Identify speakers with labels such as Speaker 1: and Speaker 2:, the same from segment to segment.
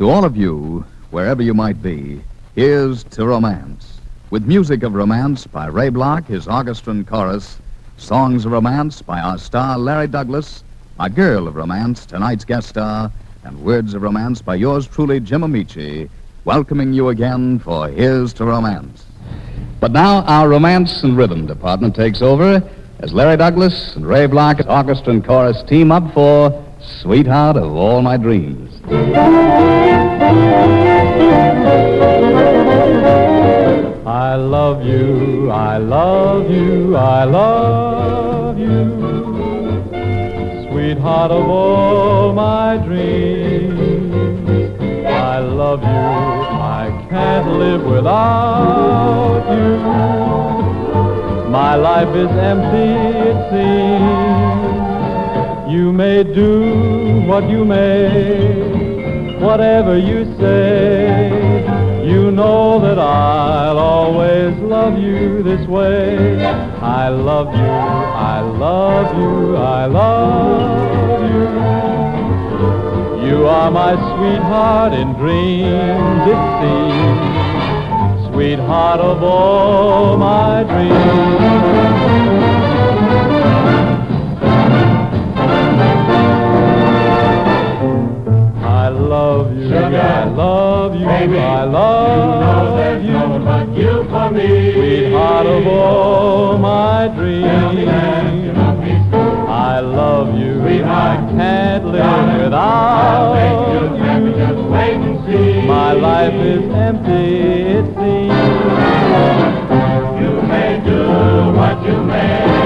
Speaker 1: To all of you, wherever you might be, here's to romance. With music of romance by Ray Bloch, his orchestra and chorus, songs of romance by our star Larry Douglas, a girl of romance, tonight's guest star, and words of romance by yours truly, Jim Ameche, welcoming you again for Here's to Romance. But now our romance and rhythm department takes over as Larry Douglas and Ray Bloch, orchestra and chorus, team up for Sweetheart of All My Dreams.
Speaker 2: I love you, I love you, I love you. Sweetheart of all my dreams. I love you, I can't live without you. My life is empty, it seems. You may do what you may, whatever you say. You know that I'll always love you this way. I love you, I love you, I love you. You are my sweetheart in dreams, it seems. Sweetheart of all my dreams. Love you, I love you, I love you.
Speaker 3: but you for me.
Speaker 2: Sweetheart of all my dreams. I love you, I can't live without you.
Speaker 3: Just wait and see.
Speaker 2: My life is empty, it seems.
Speaker 3: You may do what you may,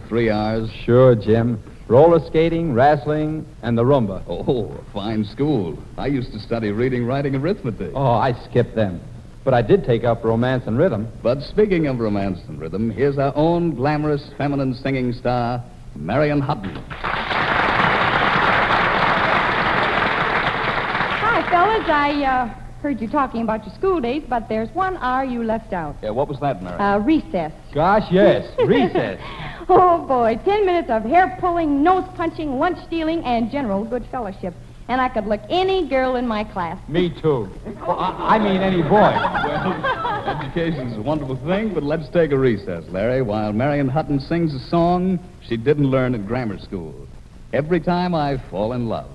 Speaker 1: school, three hours?
Speaker 4: Sure, Jim. Roller skating, wrestling, and the rumba.
Speaker 1: Oh, a fine school. I used to study reading, writing, and arithmetic.
Speaker 4: Oh, I skipped them. But I did take up romance and rhythm.
Speaker 1: But speaking of romance and rhythm, here's our own glamorous feminine singing star, Marion Hutton.
Speaker 5: Hi, fellas. I uh, heard you talking about your school days, but there's one R you left out.
Speaker 1: Yeah, what was that, Marion?
Speaker 5: Uh, recess.
Speaker 4: Gosh, yes. Recess.
Speaker 5: Oh, boy. Ten minutes of hair pulling, nose punching, lunch stealing, and general good fellowship. And I could lick any girl in my class.
Speaker 4: Me too. Well, I, I mean any boy.
Speaker 1: Well, education's a wonderful thing, but let's take a recess, Larry, while Marion Hutton sings a song she didn't learn at grammar school. Every time I fall in love.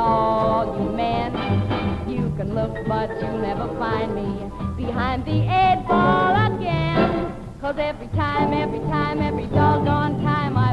Speaker 5: All you men. You can look, but you'll never find me behind the eight ball again. Cause every time, every time, every doggone time I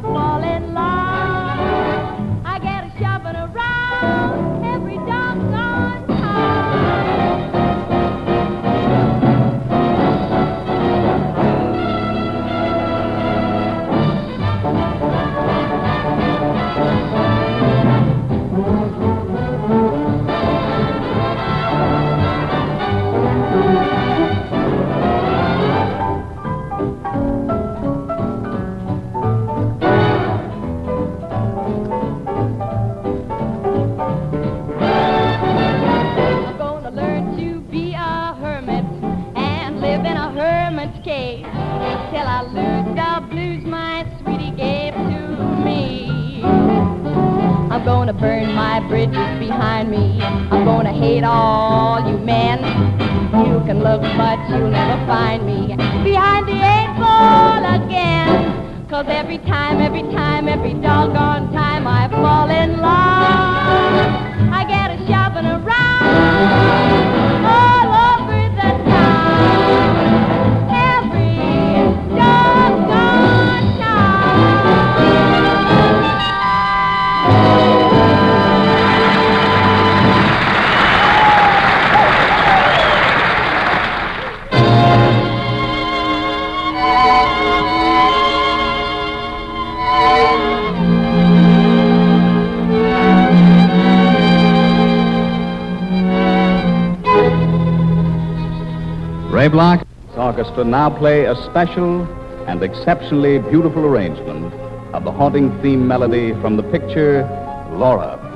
Speaker 6: hate all you men. You can look, but you'll never find me behind the eight ball again. Cause every time, every time, every doggone
Speaker 1: Bloch's orchestra now play a special and exceptionally beautiful arrangement of the haunting theme melody from the picture Laura.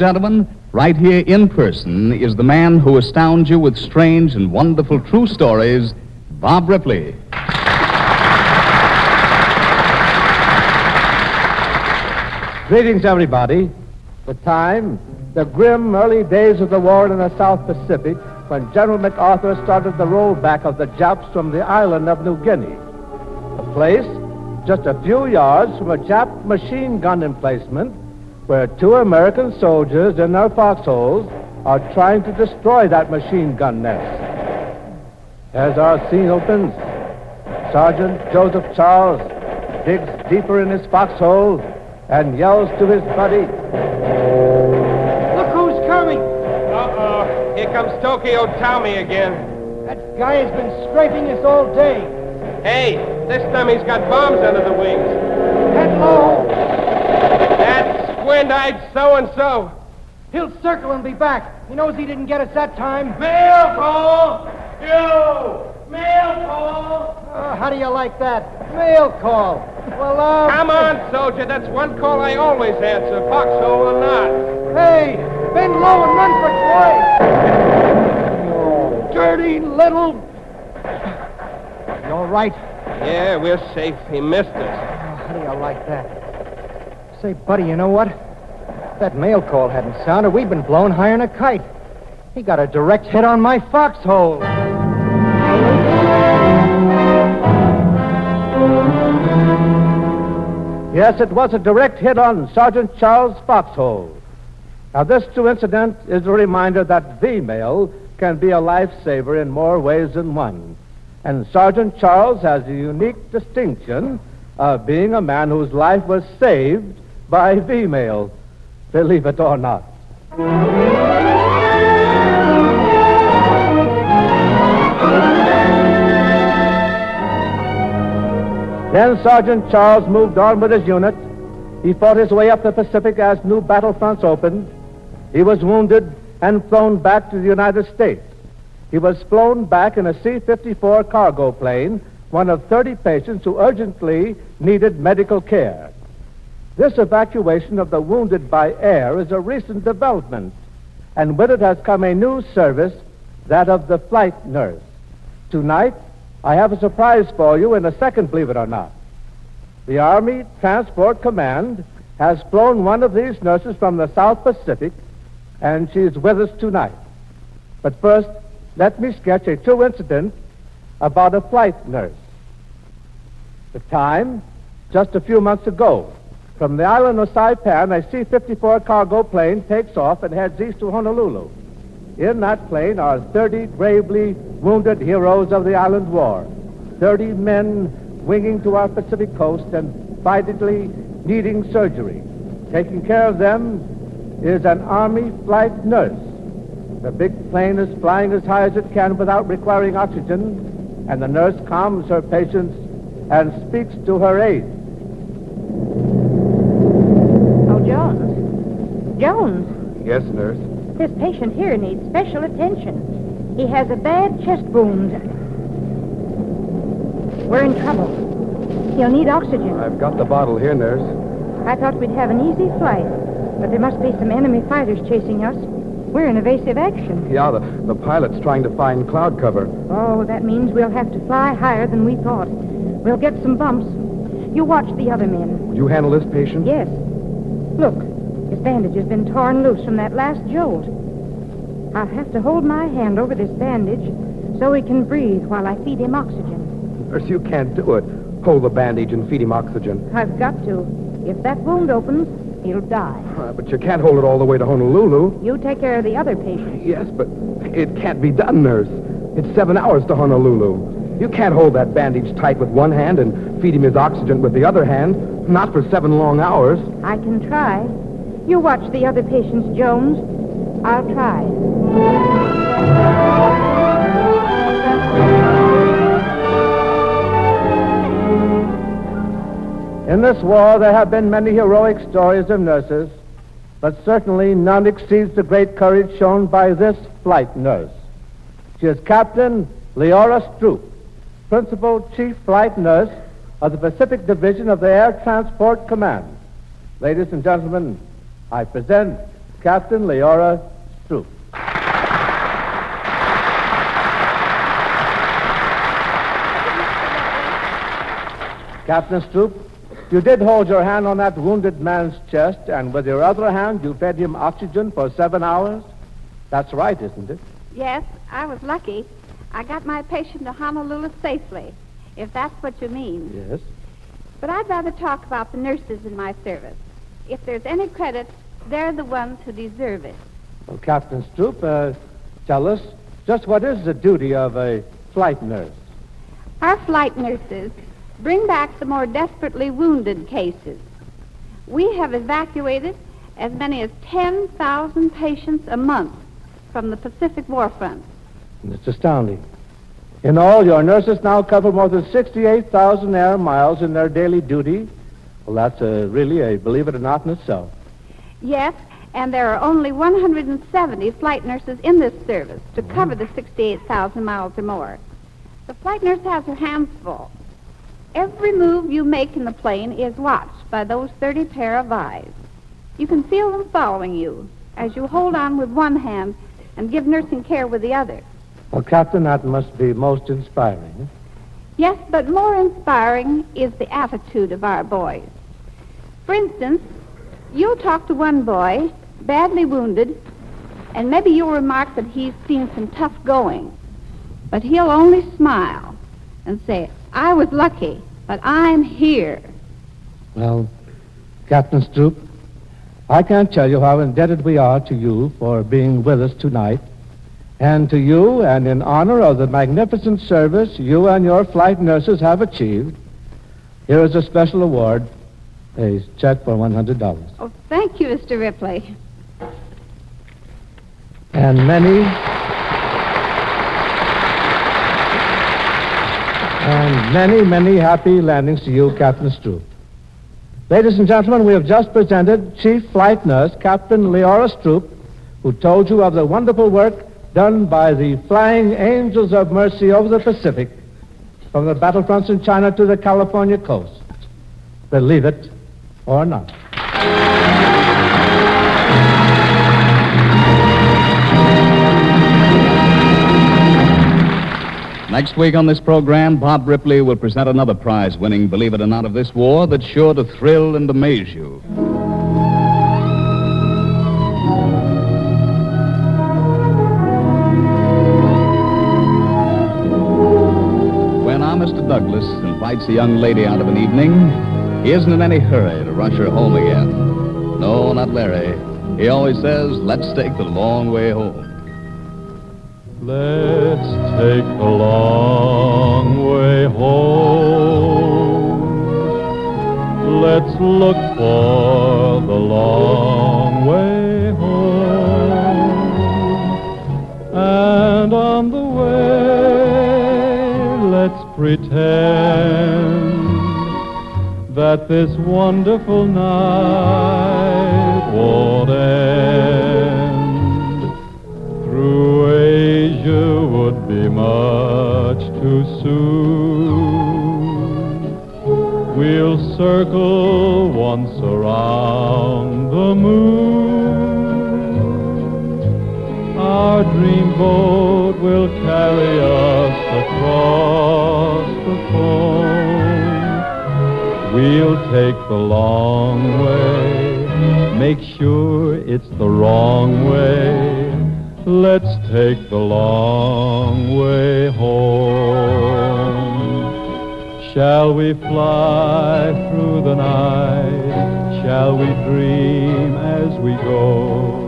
Speaker 1: Gentlemen, Right here in person is the man who astounds you with strange and wonderful true stories, Bob Ripley.
Speaker 7: Greetings, everybody. The time, the grim early days of the war in the South Pacific, when General MacArthur started the rollback of the Japs from the island of New Guinea. A place just a few yards from a Jap machine gun emplacement where two American soldiers in their foxholes are trying to destroy that machine gun nest. As our scene opens, Sergeant Joseph Charles digs deeper in his foxhole and yells to his buddy.
Speaker 8: Look who's coming!
Speaker 9: Uh-oh. Here comes Tokyo Tommy again.
Speaker 8: That guy has been scraping us all day.
Speaker 9: Hey, this time he's got bombs under the wings.
Speaker 8: Head low.
Speaker 9: Squint-eyed so-and-so.
Speaker 8: He'll circle and be back. He knows he didn't get us that time.
Speaker 9: Mail call! You! Mail call!
Speaker 8: Uh, how do you like that? Mail call. Well, uh...
Speaker 9: Come on, soldier. That's one call I always answer, foxhole or not.
Speaker 8: Hey, bend low and run for Troy. Dirty little... You all right?
Speaker 9: Yeah, we're safe. He missed us.
Speaker 8: Oh, how do you like that? Say, buddy, you know what? That mail call hadn't sounded, we'd been blown higher than a kite. He got a direct hit on my foxhole.
Speaker 7: Yes, it was a direct hit on Sergeant Charles Foxhole. Now, this true incident is a reminder that the mail can be a lifesaver in more ways than one. And Sergeant Charles has a unique distinction of being a man whose life was saved by V-mail, believe it or not. Then Sergeant Charles moved on with his unit. He fought his way up the Pacific as new battlefronts opened. He was wounded and flown back to the United States. He was flown back in a C 54 cargo plane, one of 30 patients who urgently needed medical care. This evacuation of the wounded by air is a recent development, and with it has come a new service, that of the flight nurse. Tonight, I have a surprise for you in a second, believe it or not. The Army Transport Command has flown one of these nurses from the South Pacific, and she's with us tonight. But first, let me sketch a true incident about a flight nurse. The time, just a few months ago. From the island of Saipan, a C 54 cargo plane takes off and heads east to Honolulu. In that plane are 30 bravely wounded heroes of the island war. 30 men winging to our Pacific coast and vitally needing surgery. Taking care of them is an Army flight nurse. The big plane is flying as high as it can without requiring oxygen, and the nurse calms her patients and speaks to her aide.
Speaker 10: Oh, Jones.
Speaker 9: Yes, nurse.
Speaker 10: this patient here needs special attention. He has a bad chest wound. We're in trouble. He'll need oxygen.
Speaker 9: I've got the bottle here, nurse.
Speaker 10: I thought we'd have an easy flight, but there must be some enemy fighters chasing us. We're in evasive action.
Speaker 9: Yeah, the, the pilot's trying to find cloud cover.
Speaker 10: Oh, that means we'll have to fly higher than we thought. We'll get some bumps. You watch the other men.
Speaker 9: Would you handle this patient?
Speaker 10: Yes. Look, his bandage has been torn loose from that last jolt. I'll have to hold my hand over this bandage so he can breathe while I feed him oxygen.
Speaker 9: Nurse, you can't do it. Hold the bandage and feed him oxygen.
Speaker 10: I've got to. If that wound opens, he'll die.
Speaker 9: Uh, but you can't hold it all the way to Honolulu.
Speaker 10: You take care of the other patients.
Speaker 9: Yes, but it can't be done, nurse. It's seven hours to Honolulu. You can't hold that bandage tight with one hand and feed him his oxygen with the other hand. Not for seven long hours.
Speaker 10: I can try. You watch the other patients, Jones. I'll try.
Speaker 7: In this war, there have been many heroic stories of nurses, but certainly none exceeds the great courage shown by this flight nurse. She is Captain Leora Stroup, Principal Chief Flight Nurse of the Pacific Division of the Air Transport Command. Ladies and gentlemen, I present Captain Leora Stroup. Captain Stroup, you did hold your hand on that wounded man's chest, and with your other hand, you fed him oxygen for seven hours? That's right, isn't it?
Speaker 11: Yes, I was lucky. I got my patient to Honolulu safely, if that's what you mean.
Speaker 7: Yes.
Speaker 11: But I'd rather talk about the nurses in my service. If there's any credit, they're the ones who deserve it.
Speaker 7: Well, Captain Stroup, uh, tell us just what is the duty of a flight nurse?
Speaker 11: Our flight nurses bring back the more desperately wounded cases. We have evacuated as many as 10,000 patients a month from the Pacific war front.
Speaker 7: It's astounding. In all, your nurses now cover more than 68,000 air miles in their daily duty. Well, that's uh, really a believe it or not in itself.
Speaker 11: Yes, and there are only 170 flight nurses in this service to cover the 68,000 miles or more. The flight nurse has her hands full. Every move you make in the plane is watched by those 30 pair of eyes. You can feel them following you as you hold on with one hand and give nursing care with the other.
Speaker 7: Well, Captain, that must be most inspiring.
Speaker 11: Yes, but more inspiring is the attitude of our boys. For instance, you'll talk to one boy, badly wounded, and maybe you'll remark that he's seen some tough going. But he'll only smile and say, I was lucky, but I'm here.
Speaker 7: Well, Captain Stroup, I can't tell you how indebted we are to you for being with us tonight. And to you, and in honor of the magnificent service you and your flight nurses have achieved, here is a special award, a check for $100.
Speaker 11: Oh, thank you, Mr. Ripley.
Speaker 7: And many, and many, many happy landings to you, Captain Stroup. Ladies and gentlemen, we have just presented Chief Flight Nurse Captain Leora Stroup, who told you of the wonderful work done by the Flying Angels of Mercy over the Pacific, from the battlefronts in China to the California coast. Believe it or not.
Speaker 1: Next week on this program, Bob Ripley will present another prize winning Believe It or Not of this war that's sure to thrill and amaze you. When our Mr. Douglas invites a young lady out of an evening, he isn't in any hurry to rush her home again. No, not Larry. He always says, let's take the long way home.
Speaker 2: Let's take the long way home. Let's look for the long way home. And on the way, let's pretend that this wonderful night won't end. Through Asia would be much too soon. We'll circle once around the moon. Our dream boat will carry us across the foam. We'll take the long way. Make sure it's the wrong way. Let's take the long way home. Shall we fly through the night? Shall we dream as we go?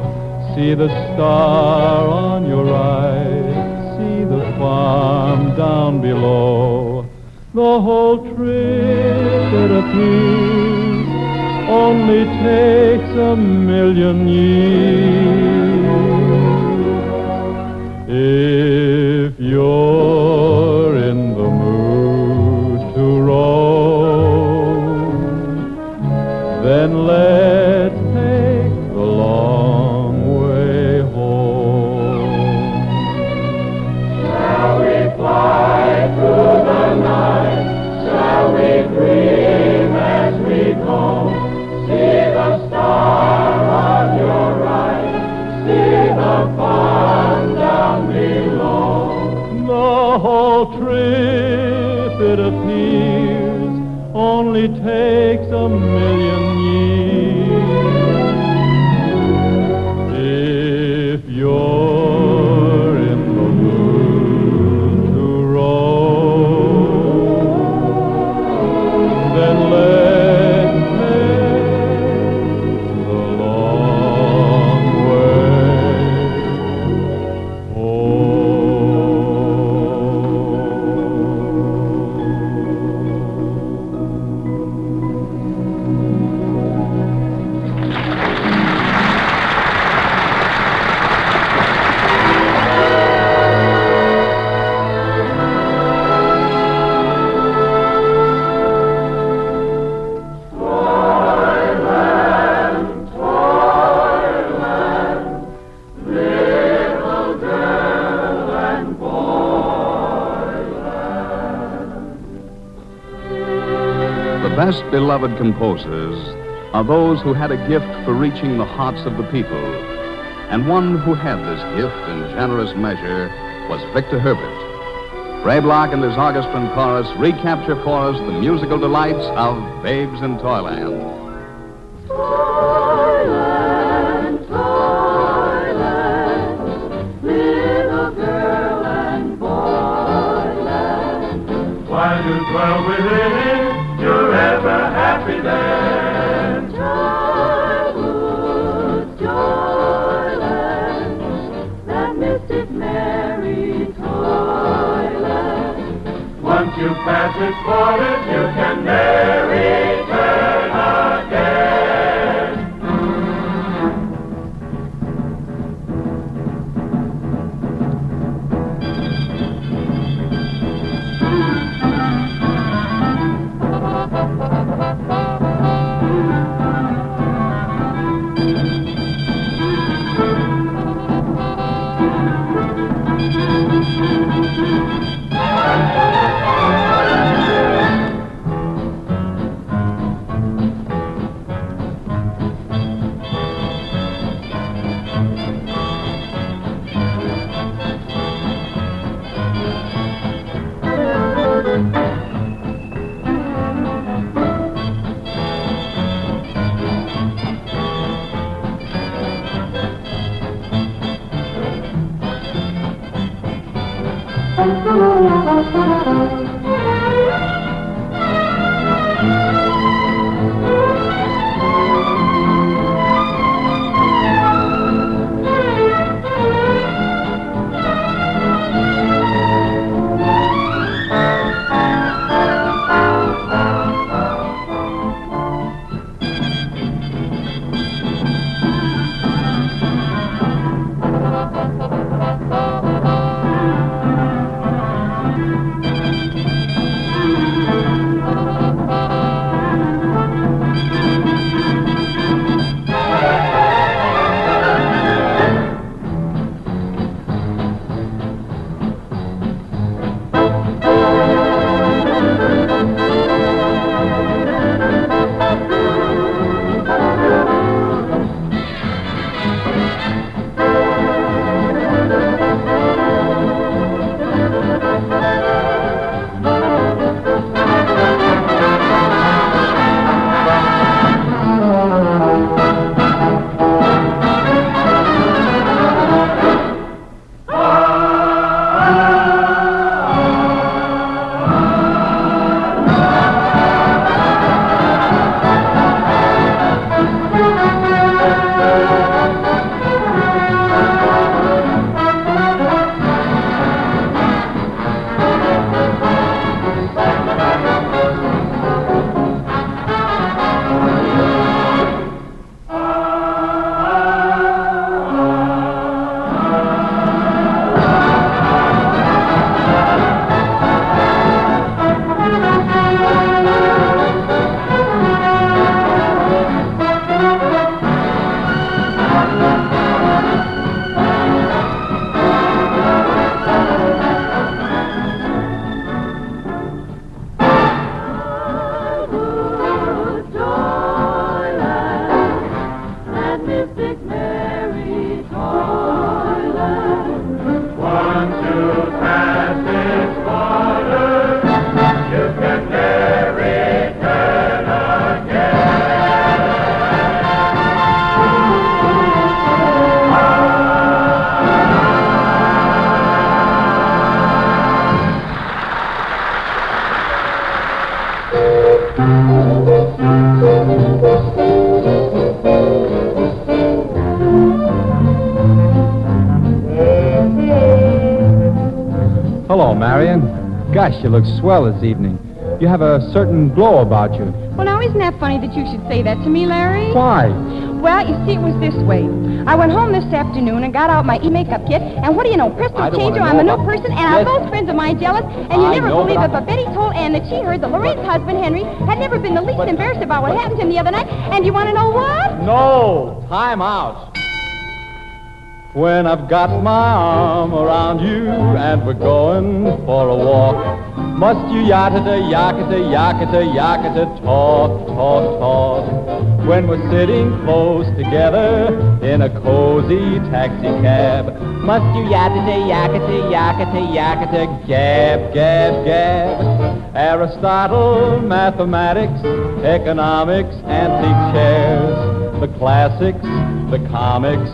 Speaker 2: See the star on your right. See the farm down below. The whole trip, it appears, only takes a million years. If you're in the mood to roam, then let's
Speaker 1: best beloved composers are those who had a gift for reaching the hearts of the people. And one who had this gift in generous measure was Victor Herbert. Ray Bloch and his and chorus recapture for us the musical delights of Babes in. Toyland,
Speaker 12: its borders, you can never Thank.
Speaker 4: Hello, Marion. Gosh, you look swell this evening. You have a certain glow about you.
Speaker 5: Well, now, isn't that funny that you should say that to me, Larry?
Speaker 4: Why?
Speaker 5: Well, you see, it was this way. I went home this afternoon and got out my e-makeup kit, and what do you know, Crystal
Speaker 4: I don't
Speaker 5: chango,
Speaker 4: wanna
Speaker 5: I'm a new person, and are
Speaker 4: Yes.
Speaker 5: those friends of mine jealous? And you
Speaker 4: I
Speaker 5: never believe it, but Betty told Ann that she heard that Lorraine's husband, Henry, had never been the least embarrassed about what happened to him the other night. And you want to know what?
Speaker 4: No, time out.
Speaker 2: When I've got my arm around you and we're going for a walk, must you yakata, yakata, yakata, yakata, talk, talk, talk? When we're sitting close together in a cozy taxi cab, must you yakata, yakata, yakata, yakata, gab, gab, gab? Aristotle, mathematics, economics, antique chairs, the classics, the comics,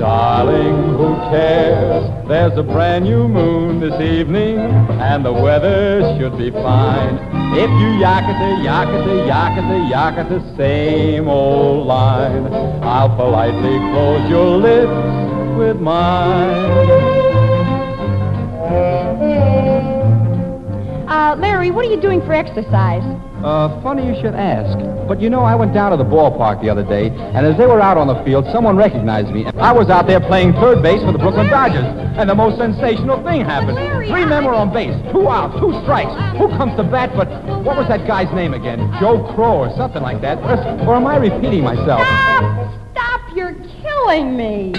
Speaker 2: Darling, who cares? There's a brand new moon this evening, and the weather should be fine. If you yakata, yakata, yakata, yakata, same old line, I'll politely close your lips with mine.
Speaker 10: Uh, Larry, what are you doing for exercise?
Speaker 4: Uh, funny you should ask. But you know, I went down to the ballpark the other day, and as they were out on the field, someone recognized me. I was out there playing third base for the Brooklyn Dodgers, and the most sensational thing happened. Three men were on base, two out, two strikes. Who comes to bat but, what was that guy's name again? Joe Crow or something like that. Or am I repeating myself?
Speaker 5: Stop! Stop! You're killing me!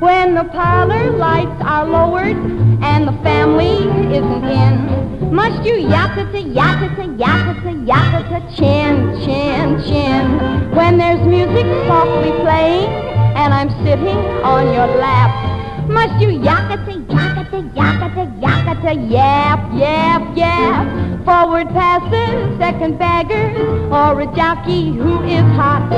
Speaker 5: When the parlor lights are lowered and the family isn't in, must you yakata, yakata, yakata, yakata, chin, chin, chin? When there's music softly playing and I'm sitting on your lap, must you yakata, yakata, yakata, yakata, yap, yap, yap? Forward passes, second baggers, or a jockey who is hot,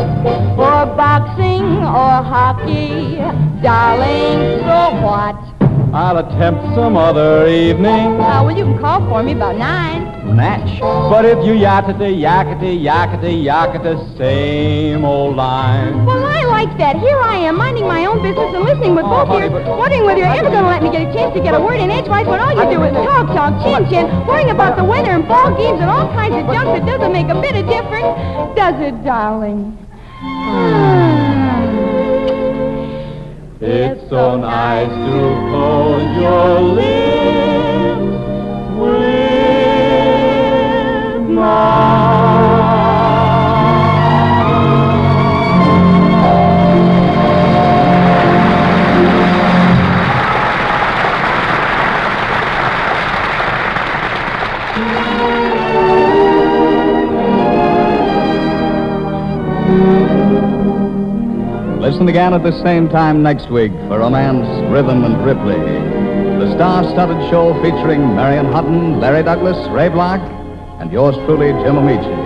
Speaker 5: or boxing or hockey, darling, so what?
Speaker 2: I'll attempt some other evening.
Speaker 5: Uh, well, you can call for me about nine.
Speaker 2: Match. But if you yakata, yakata, yakata, yakata, same old line.
Speaker 5: Well, I like that. Here I am, minding my own business and listening with
Speaker 2: Oh,
Speaker 5: both
Speaker 2: honey,
Speaker 5: ears, wondering whether you're ever going to let me get a chance to get a word in edgewise when all you do is talk, talk, chin, chin, worrying about the weather and ball games and all kinds of junk that doesn't make a bit of difference. Does it, darling?
Speaker 2: It's so nice to hold your lips
Speaker 1: again at the same time next week for Romance, Rhythm, and Ripley. The star-studded show featuring Marion Hutton, Larry Douglas, Ray Bloch, and yours truly, Jim Ameche.